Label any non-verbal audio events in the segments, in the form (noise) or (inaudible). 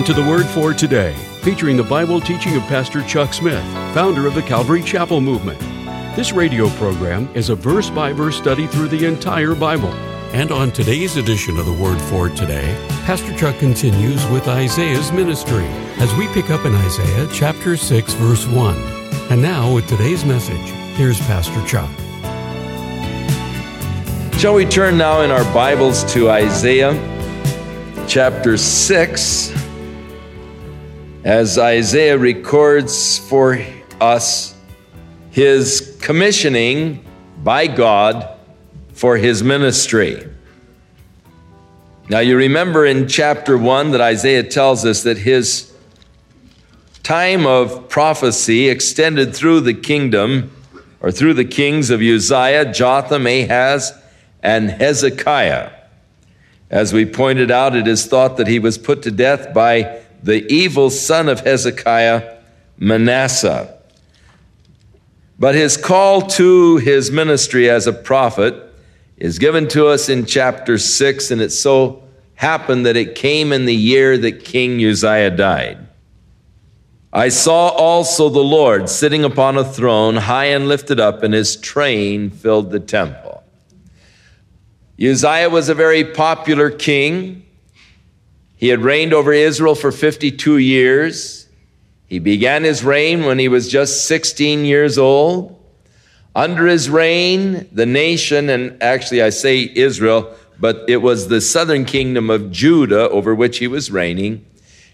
Welcome to the Word for Today, featuring the Bible teaching of Pastor Chuck Smith, founder of the Calvary Chapel Movement. This radio program is a verse by verse study through the entire Bible. And on today's edition of the Word for Today, Pastor Chuck continues with Isaiah's ministry as we pick up in Isaiah chapter 6, verse 1. And now, with today's message, here's Pastor Chuck. Shall we turn now in our Bibles to Isaiah chapter 6? As Isaiah records for us his commissioning by God for his ministry. Now, you remember in chapter 1 that Isaiah tells us that his time of prophecy extended through the kingdom or through the kings of Uzziah, Jotham, Ahaz, and Hezekiah. As we pointed out, it is thought that he was put to death by the evil son of Hezekiah, Manasseh. But his call to his ministry as a prophet is given to us in chapter 6, and it so happened that it came in the year that King Uzziah died. I saw also the Lord sitting upon a throne, high and lifted up, and his train filled the temple. Uzziah was a very popular king. He had reigned over Israel for 52 years. He began his reign when he was just 16 years old. Under his reign, the nation, and actually I say Israel, but it was the southern kingdom of Judah over which he was reigning.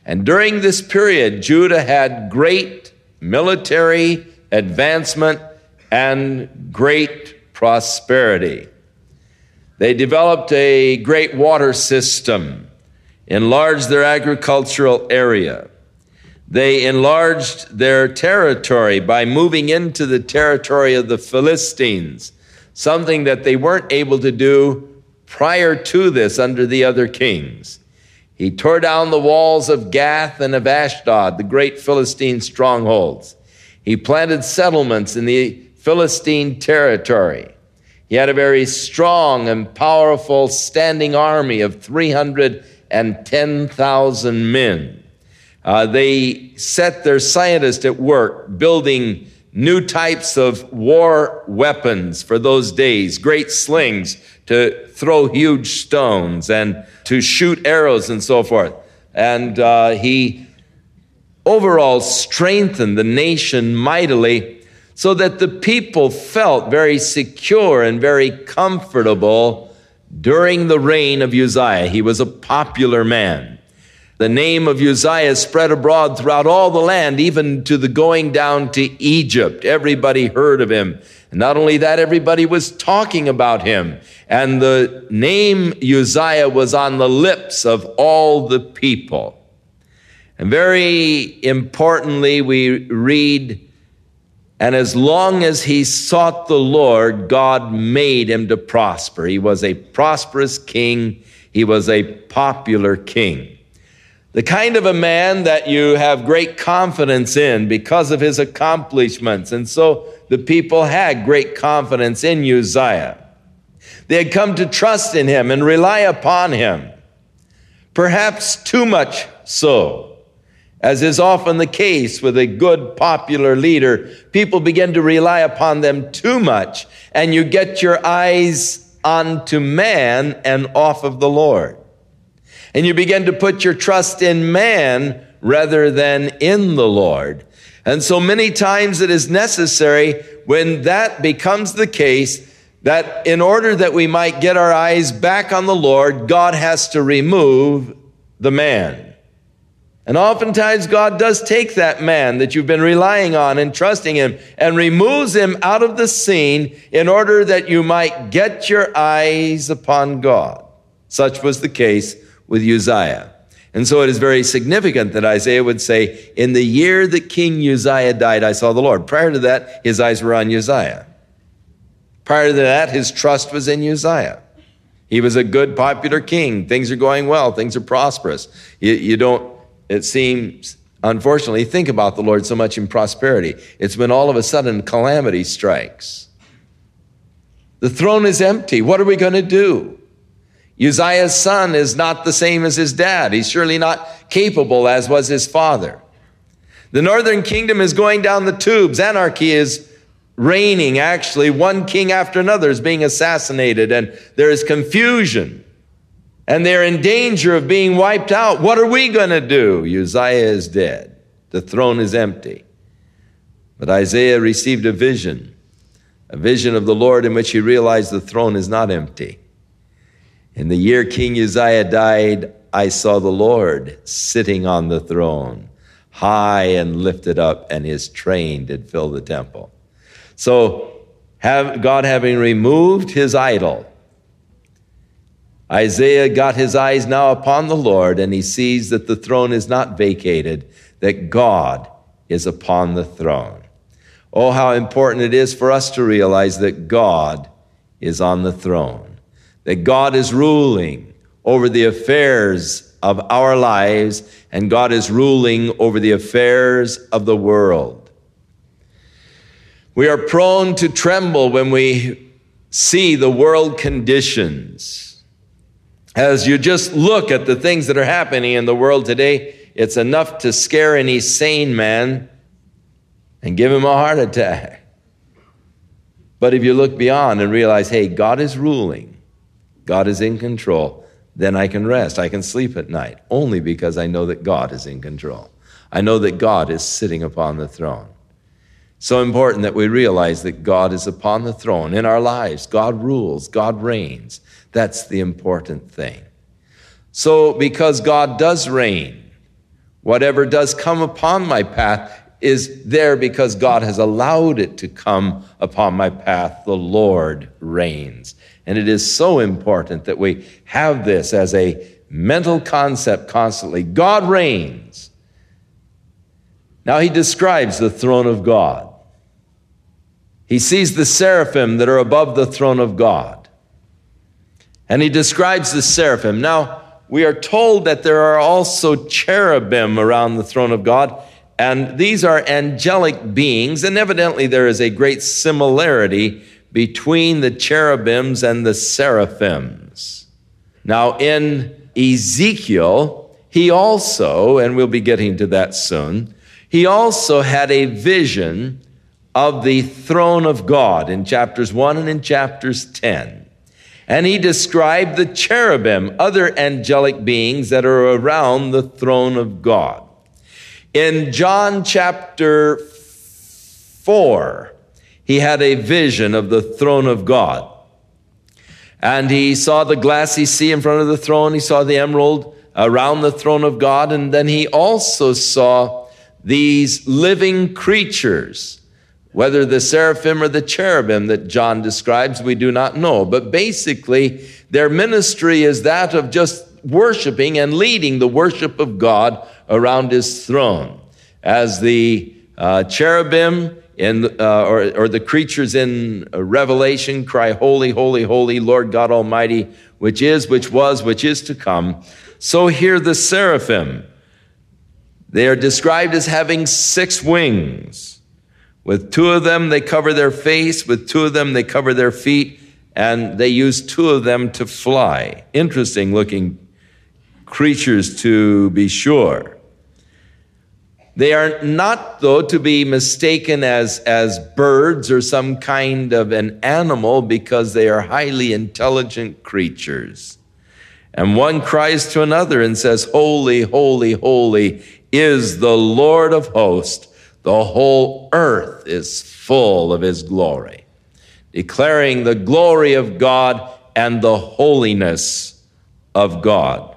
And during this period, Judah had great military advancement and great prosperity. They developed a great water system enlarged their agricultural area. They enlarged their territory by moving into the territory of the Philistines, something that they weren't able to do prior to this under the other kings. He tore down the walls of Gath and of Ashdod, the great Philistine strongholds. He planted settlements in the Philistine territory. He had a very strong and powerful standing army of 300 and 10,000 men. Uh, they set their scientists at work building new types of war weapons for those days, great slings to throw huge stones and to shoot arrows and so forth. And uh, he overall strengthened the nation mightily so that the people felt very secure and very comfortable during the reign of Uzziah. He was a popular man. The name of Uzziah spread abroad throughout all the land, even to the going down to Egypt. Everybody heard of him. And not only that, everybody was talking about him. And the name Uzziah was on the lips of all the people. And very importantly, we read and as long as he sought the Lord, God made him to prosper. He was a prosperous king. He was a popular king. The kind of a man that you have great confidence in because of his accomplishments. And so the people had great confidence in Uzziah. They had come to trust in him and rely upon him. Perhaps too much so. As is often the case with a good popular leader, people begin to rely upon them too much, and you get your eyes onto man and off of the Lord. And you begin to put your trust in man rather than in the Lord. And so many times it is necessary when that becomes the case that in order that we might get our eyes back on the Lord, God has to remove the man. And oftentimes God does take that man that you've been relying on and trusting him and removes him out of the scene in order that you might get your eyes upon God. Such was the case with Uzziah. And so it is very significant that Isaiah would say, in the year that King Uzziah died, I saw the Lord. Prior to that, his eyes were on Uzziah. Prior to that, his trust was in Uzziah. He was a good, popular king. Things are going well. Things are prosperous. You, you don't it seems, unfortunately, think about the Lord so much in prosperity. It's when all of a sudden calamity strikes. The throne is empty. What are we going to do? Uzziah's son is not the same as his dad. He's surely not capable as was his father. The northern kingdom is going down the tubes. Anarchy is reigning, actually. One king after another is being assassinated, and there is confusion. And they're in danger of being wiped out. What are we going to do? Uzziah is dead. The throne is empty. But Isaiah received a vision, a vision of the Lord in which he realized the throne is not empty. In the year King Uzziah died, I saw the Lord sitting on the throne, high and lifted up, and his train did fill the temple. So, have, God having removed his idol, Isaiah got his eyes now upon the Lord, and he sees that the throne is not vacated, that God is upon the throne. Oh, how important it is for us to realize that God is on the throne that God is ruling over the affairs of our lives and God is ruling over the affairs of the world. We are prone to tremble when we see the world conditions. As you just look at the things that are happening in the world today, it's enough to scare any sane man and give him a heart attack. But if you look beyond and realize, hey, God is ruling, God is in control, then I can rest. I can sleep at night only because I know that God is in control. I know that God is sitting upon the throne. So important that we realize that God is upon the throne in our lives. God rules, God reigns. That's the important thing. So, because God does reign, whatever does come upon my path is there because God has allowed it to come upon my path. The Lord reigns. And it is so important that we have this as a mental concept constantly. God reigns. Now he describes the throne of God. He sees the seraphim that are above the throne of God. And he describes the seraphim. Now, we are told that there are also cherubim around the throne of God, and these are angelic beings, and evidently there is a great similarity between the cherubims and the seraphims. Now, in Ezekiel, he also, and we'll be getting to that soon, he also had a vision of the throne of God in chapters 1 and in chapters 10. And he described the cherubim, other angelic beings that are around the throne of God. In John chapter 4, he had a vision of the throne of God. And he saw the glassy sea in front of the throne. He saw the emerald around the throne of God. And then he also saw these living creatures. Whether the seraphim or the cherubim that John describes, we do not know. But basically, their ministry is that of just worshiping and leading the worship of God around his throne. As the uh, cherubim in, uh, or, or the creatures in Revelation cry, Holy, holy, holy, Lord God Almighty, which is, which was, which is to come. So here the seraphim. They are described as having six wings. With two of them, they cover their face. With two of them, they cover their feet. And they use two of them to fly. Interesting looking creatures to be sure. They are not, though, to be mistaken as, as birds or some kind of an animal because they are highly intelligent creatures. And one cries to another and says, Holy, holy, holy is the Lord of hosts. The whole earth is full of his glory, declaring the glory of God and the holiness of God.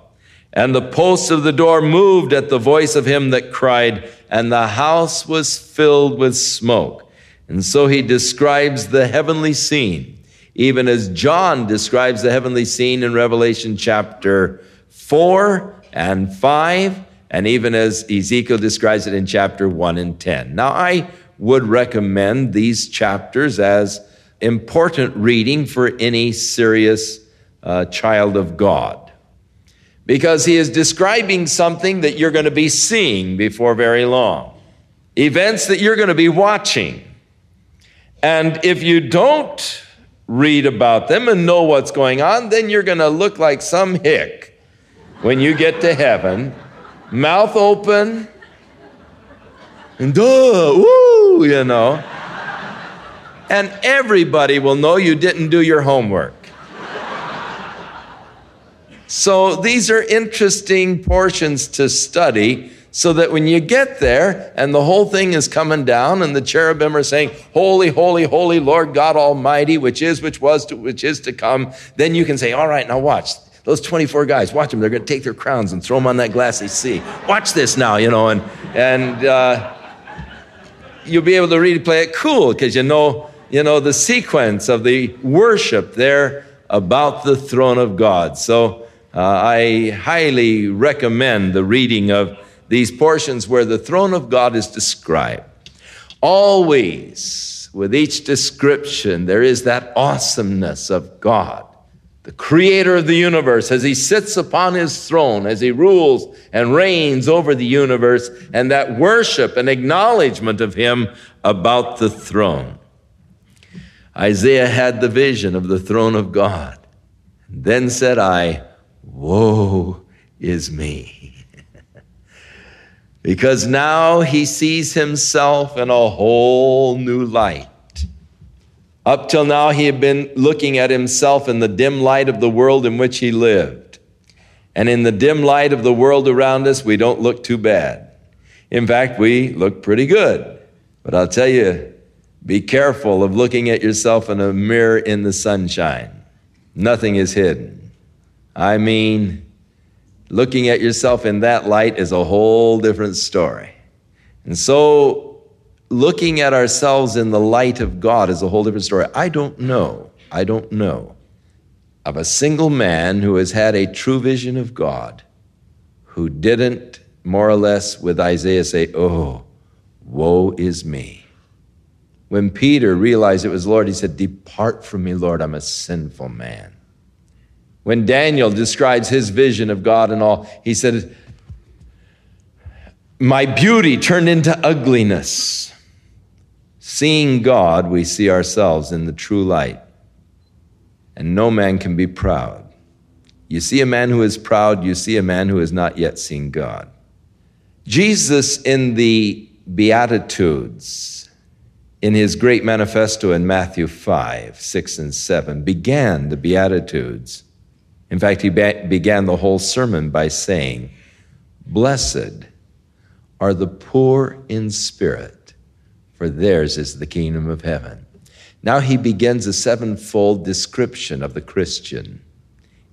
And the posts of the door moved at the voice of him that cried, and the house was filled with smoke. And so he describes the heavenly scene, even as John describes the heavenly scene in Revelation chapter 4 and 5, and even as Ezekiel describes it in chapter 1 and 10. Now, I would recommend these chapters as important reading for any serious uh, child of God because he is describing something that you're going to be seeing before very long, events that you're going to be watching. And if you don't read about them and know what's going on, then you're going to look like some hick when you get to heaven, mouth open, and duh, woo, you know. And everybody will know you didn't do your homework. So these are interesting portions to study so that when you get there and the whole thing is coming down and the cherubim are saying, Holy, holy, holy Lord God Almighty, which is, which was, to, which is to come, then you can say, All right, now watch. Those 24 guys, watch them. They're going to take their crowns and throw them on that glassy sea. Watch this now, you know, and, and uh, you'll be able to really play it cool because you know, you know the sequence of the worship there about the throne of God. So uh, I highly recommend the reading of these portions where the throne of God is described. Always, with each description, there is that awesomeness of God, the creator of the universe, as he sits upon his throne, as he rules and reigns over the universe, and that worship and acknowledgement of him about the throne. Isaiah had the vision of the throne of God. Then said I, Woe is me. (laughs) because now he sees himself in a whole new light. Up till now, he had been looking at himself in the dim light of the world in which he lived. And in the dim light of the world around us, we don't look too bad. In fact, we look pretty good. But I'll tell you, be careful of looking at yourself in a mirror in the sunshine. Nothing is hidden. I mean, looking at yourself in that light is a whole different story. And so, looking at ourselves in the light of God is a whole different story. I don't know, I don't know of a single man who has had a true vision of God who didn't, more or less, with Isaiah say, Oh, woe is me. When Peter realized it was Lord, he said, Depart from me, Lord, I'm a sinful man. When Daniel describes his vision of God and all, he said, My beauty turned into ugliness. Seeing God, we see ourselves in the true light. And no man can be proud. You see a man who is proud, you see a man who has not yet seen God. Jesus, in the Beatitudes, in his great manifesto in Matthew 5, 6, and 7, began the Beatitudes in fact, he be- began the whole sermon by saying, Blessed are the poor in spirit, for theirs is the kingdom of heaven. Now he begins a sevenfold description of the Christian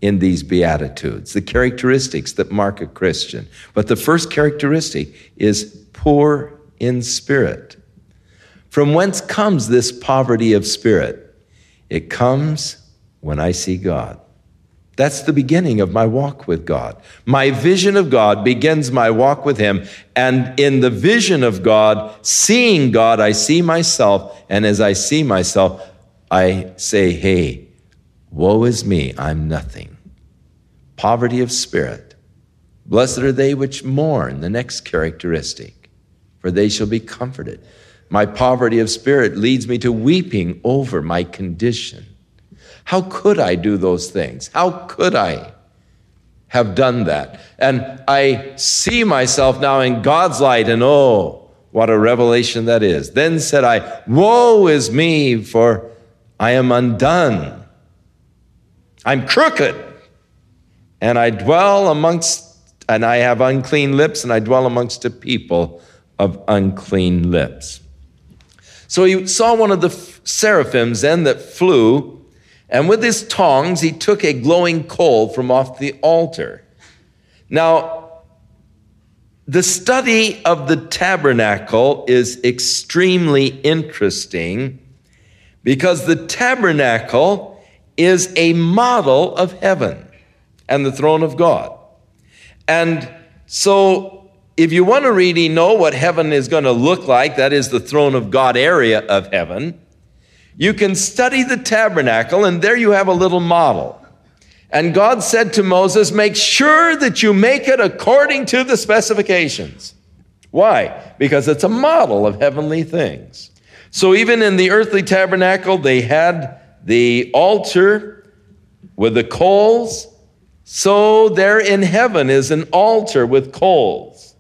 in these Beatitudes, the characteristics that mark a Christian. But the first characteristic is poor in spirit. From whence comes this poverty of spirit? It comes when I see God. That's the beginning of my walk with God. My vision of God begins my walk with Him. And in the vision of God, seeing God, I see myself. And as I see myself, I say, Hey, woe is me, I'm nothing. Poverty of spirit. Blessed are they which mourn, the next characteristic, for they shall be comforted. My poverty of spirit leads me to weeping over my condition. How could I do those things? How could I have done that? And I see myself now in God's light, and oh, what a revelation that is. Then said I, Woe is me, for I am undone. I'm crooked, and I dwell amongst, and I have unclean lips, and I dwell amongst a people of unclean lips. So he saw one of the seraphims then that flew and with his tongs, he took a glowing coal from off the altar. Now, the study of the tabernacle is extremely interesting because the tabernacle is a model of heaven and the throne of God. And so, if you want to really know what heaven is going to look like, that is the throne of God area of heaven, you can study the tabernacle, and there you have a little model. And God said to Moses, Make sure that you make it according to the specifications. Why? Because it's a model of heavenly things. So even in the earthly tabernacle, they had the altar with the coals, so there in heaven is an altar with coals.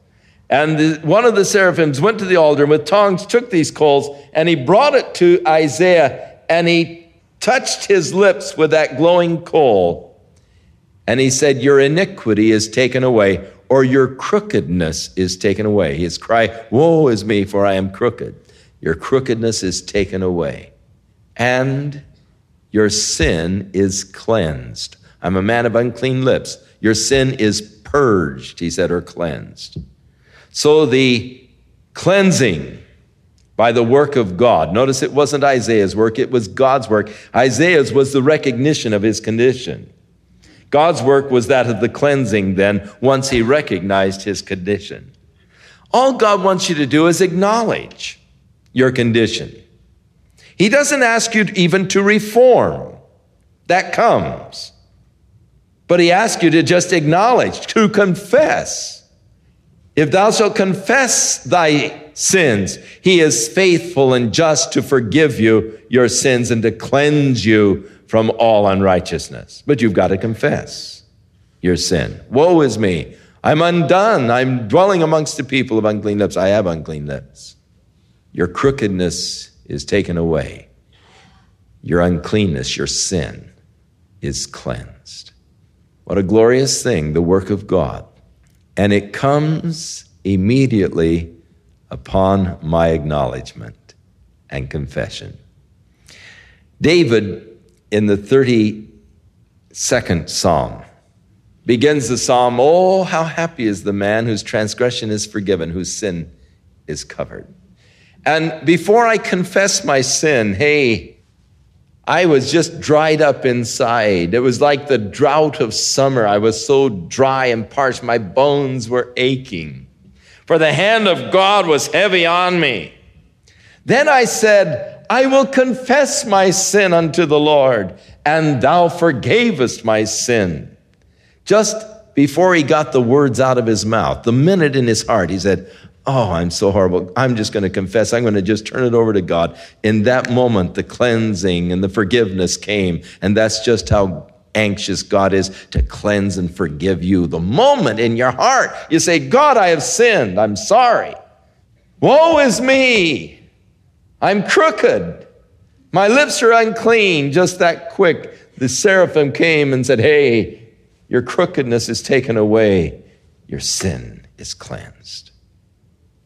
And the, one of the seraphims went to the altar and with tongs took these coals and he brought it to Isaiah and he touched his lips with that glowing coal. And he said, Your iniquity is taken away, or your crookedness is taken away. His cry, Woe is me, for I am crooked. Your crookedness is taken away, and your sin is cleansed. I'm a man of unclean lips. Your sin is purged, he said, or cleansed. So the cleansing by the work of God. Notice it wasn't Isaiah's work, it was God's work. Isaiah's was the recognition of his condition. God's work was that of the cleansing then, once he recognized his condition. All God wants you to do is acknowledge your condition. He doesn't ask you even to reform. That comes. But he asks you to just acknowledge, to confess. If thou shalt confess thy sins, he is faithful and just to forgive you your sins and to cleanse you from all unrighteousness. But you've got to confess your sin. Woe is me. I'm undone. I'm dwelling amongst the people of unclean lips. I have unclean lips. Your crookedness is taken away. Your uncleanness, your sin is cleansed. What a glorious thing, the work of God. And it comes immediately upon my acknowledgement and confession. David, in the 32nd Psalm, begins the psalm Oh, how happy is the man whose transgression is forgiven, whose sin is covered. And before I confess my sin, hey, I was just dried up inside. It was like the drought of summer. I was so dry and parched, my bones were aching. For the hand of God was heavy on me. Then I said, I will confess my sin unto the Lord, and thou forgavest my sin. Just before he got the words out of his mouth, the minute in his heart, he said, Oh, I'm so horrible. I'm just going to confess. I'm going to just turn it over to God. In that moment, the cleansing and the forgiveness came. And that's just how anxious God is to cleanse and forgive you. The moment in your heart you say, God, I have sinned. I'm sorry. Woe is me. I'm crooked. My lips are unclean. Just that quick, the seraphim came and said, Hey, your crookedness is taken away. Your sin is cleansed.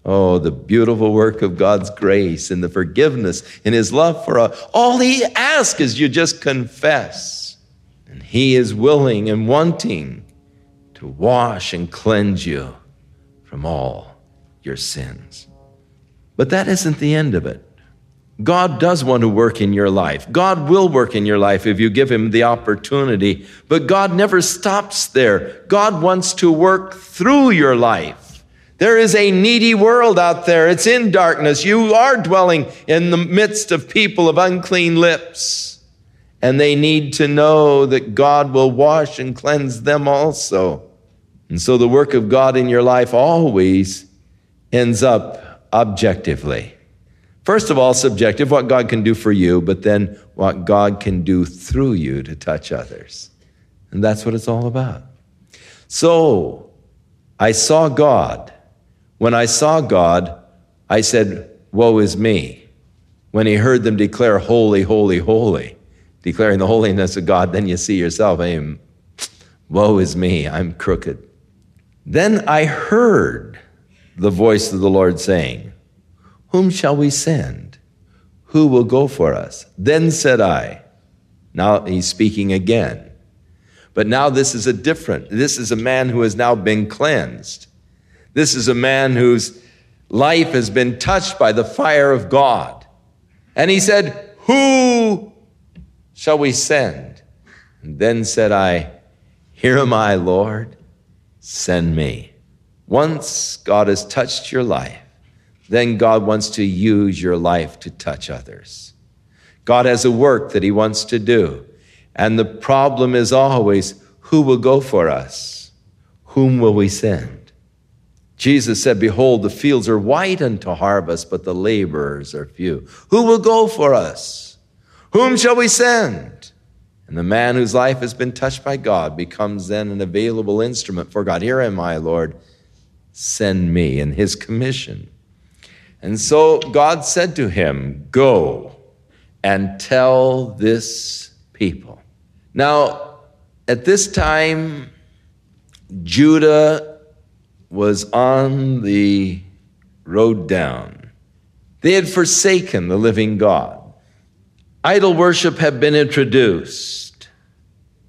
Oh, the beautiful work of God's grace and the forgiveness and His love for us. All He asks is you just confess. And He is willing and wanting to wash and cleanse you from all your sins. But that isn't the end of it. God does want to work in your life. God will work in your life if you give Him the opportunity. But God never stops there. God wants to work through your life. There is a needy world out there. It's in darkness. You are dwelling in the midst of people of unclean lips. And they need to know that God will wash and cleanse them also. And so the work of God in your life always ends up objectively. First of all, subjective, what God can do for you, but then what God can do through you to touch others. And that's what it's all about. So I saw God when I saw God, I said, Woe is me. When he heard them declare, Holy, holy, holy, declaring the holiness of God, then you see yourself, am, Woe is me, I'm crooked. Then I heard the voice of the Lord saying, Whom shall we send? Who will go for us? Then said I, Now he's speaking again. But now this is a different, this is a man who has now been cleansed. This is a man whose life has been touched by the fire of God. And he said, Who shall we send? And then said I, Here am I, Lord, send me. Once God has touched your life, then God wants to use your life to touch others. God has a work that he wants to do. And the problem is always, who will go for us? Whom will we send? Jesus said, Behold, the fields are white unto harvest, but the laborers are few. Who will go for us? Whom shall we send? And the man whose life has been touched by God becomes then an available instrument for God. Here am I, Lord. Send me in his commission. And so God said to him, Go and tell this people. Now, at this time, Judah was on the road down. They had forsaken the living God. Idol worship had been introduced.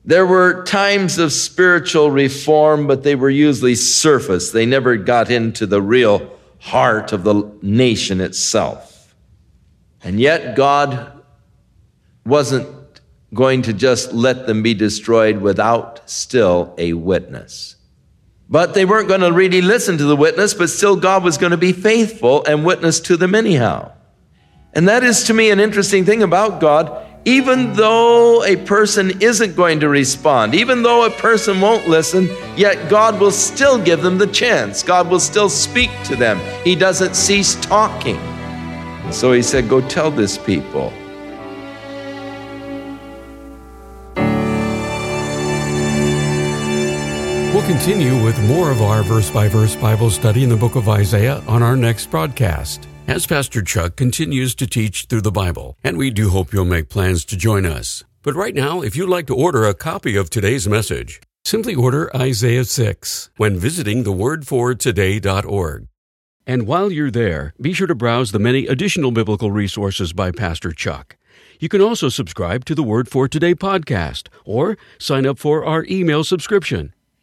There were times of spiritual reform, but they were usually surface. They never got into the real heart of the nation itself. And yet, God wasn't going to just let them be destroyed without still a witness. But they weren't going to really listen to the witness, but still God was going to be faithful and witness to them anyhow. And that is to me an interesting thing about God. Even though a person isn't going to respond, even though a person won't listen, yet God will still give them the chance. God will still speak to them. He doesn't cease talking. So he said, Go tell this people. We'll continue with more of our verse by verse Bible study in the book of Isaiah on our next broadcast as Pastor Chuck continues to teach through the Bible, and we do hope you'll make plans to join us. But right now, if you'd like to order a copy of today's message, simply order Isaiah 6 when visiting thewordfortoday.org. And while you're there, be sure to browse the many additional biblical resources by Pastor Chuck. You can also subscribe to the Word for Today podcast or sign up for our email subscription.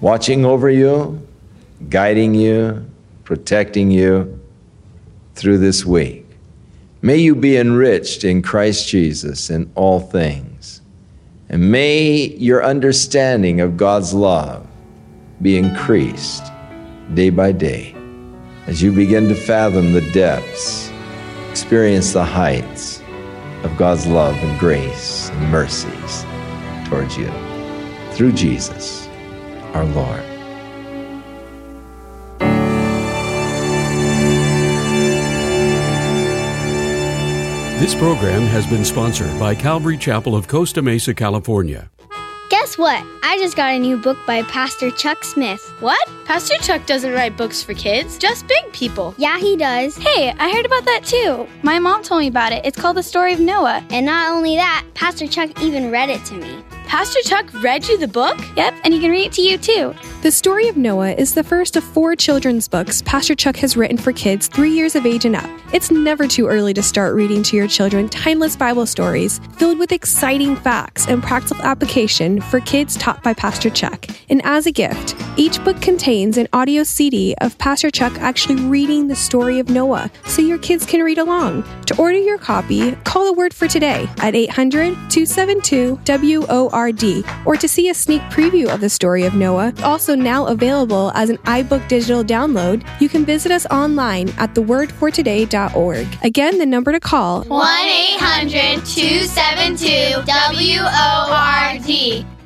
watching over you, guiding you, protecting you through this week. May you be enriched in Christ Jesus in all things. And may your understanding of God's love be increased day by day as you begin to fathom the depths, experience the heights of God's love and grace and mercies towards you through Jesus, our Lord. This program has been sponsored by Calvary Chapel of Costa Mesa, California. Guess what? I just got a new book by Pastor Chuck Smith. What? Pastor Chuck doesn't write books for kids, just big people. Yeah, he does. Hey, I heard about that too. My mom told me about it. It's called The Story of Noah. And not only that, Pastor Chuck even read it to me. Pastor Chuck read you the book? Yep, and he can read it to you too. The Story of Noah is the first of four children's books Pastor Chuck has written for kids three years of age and up. It's never too early to start reading to your children timeless Bible stories filled with exciting facts and practical application for kids taught by Pastor Chuck. And as a gift, each book contains an audio CD of Pastor Chuck actually reading the story of Noah so your kids can read along. To order your copy, call the word for today at 800 272 WORD or to see a sneak preview of the story of Noah, also now available as an iBook digital download, you can visit us online at thewordfortoday.org. Again, the number to call 1 800 272 WORD.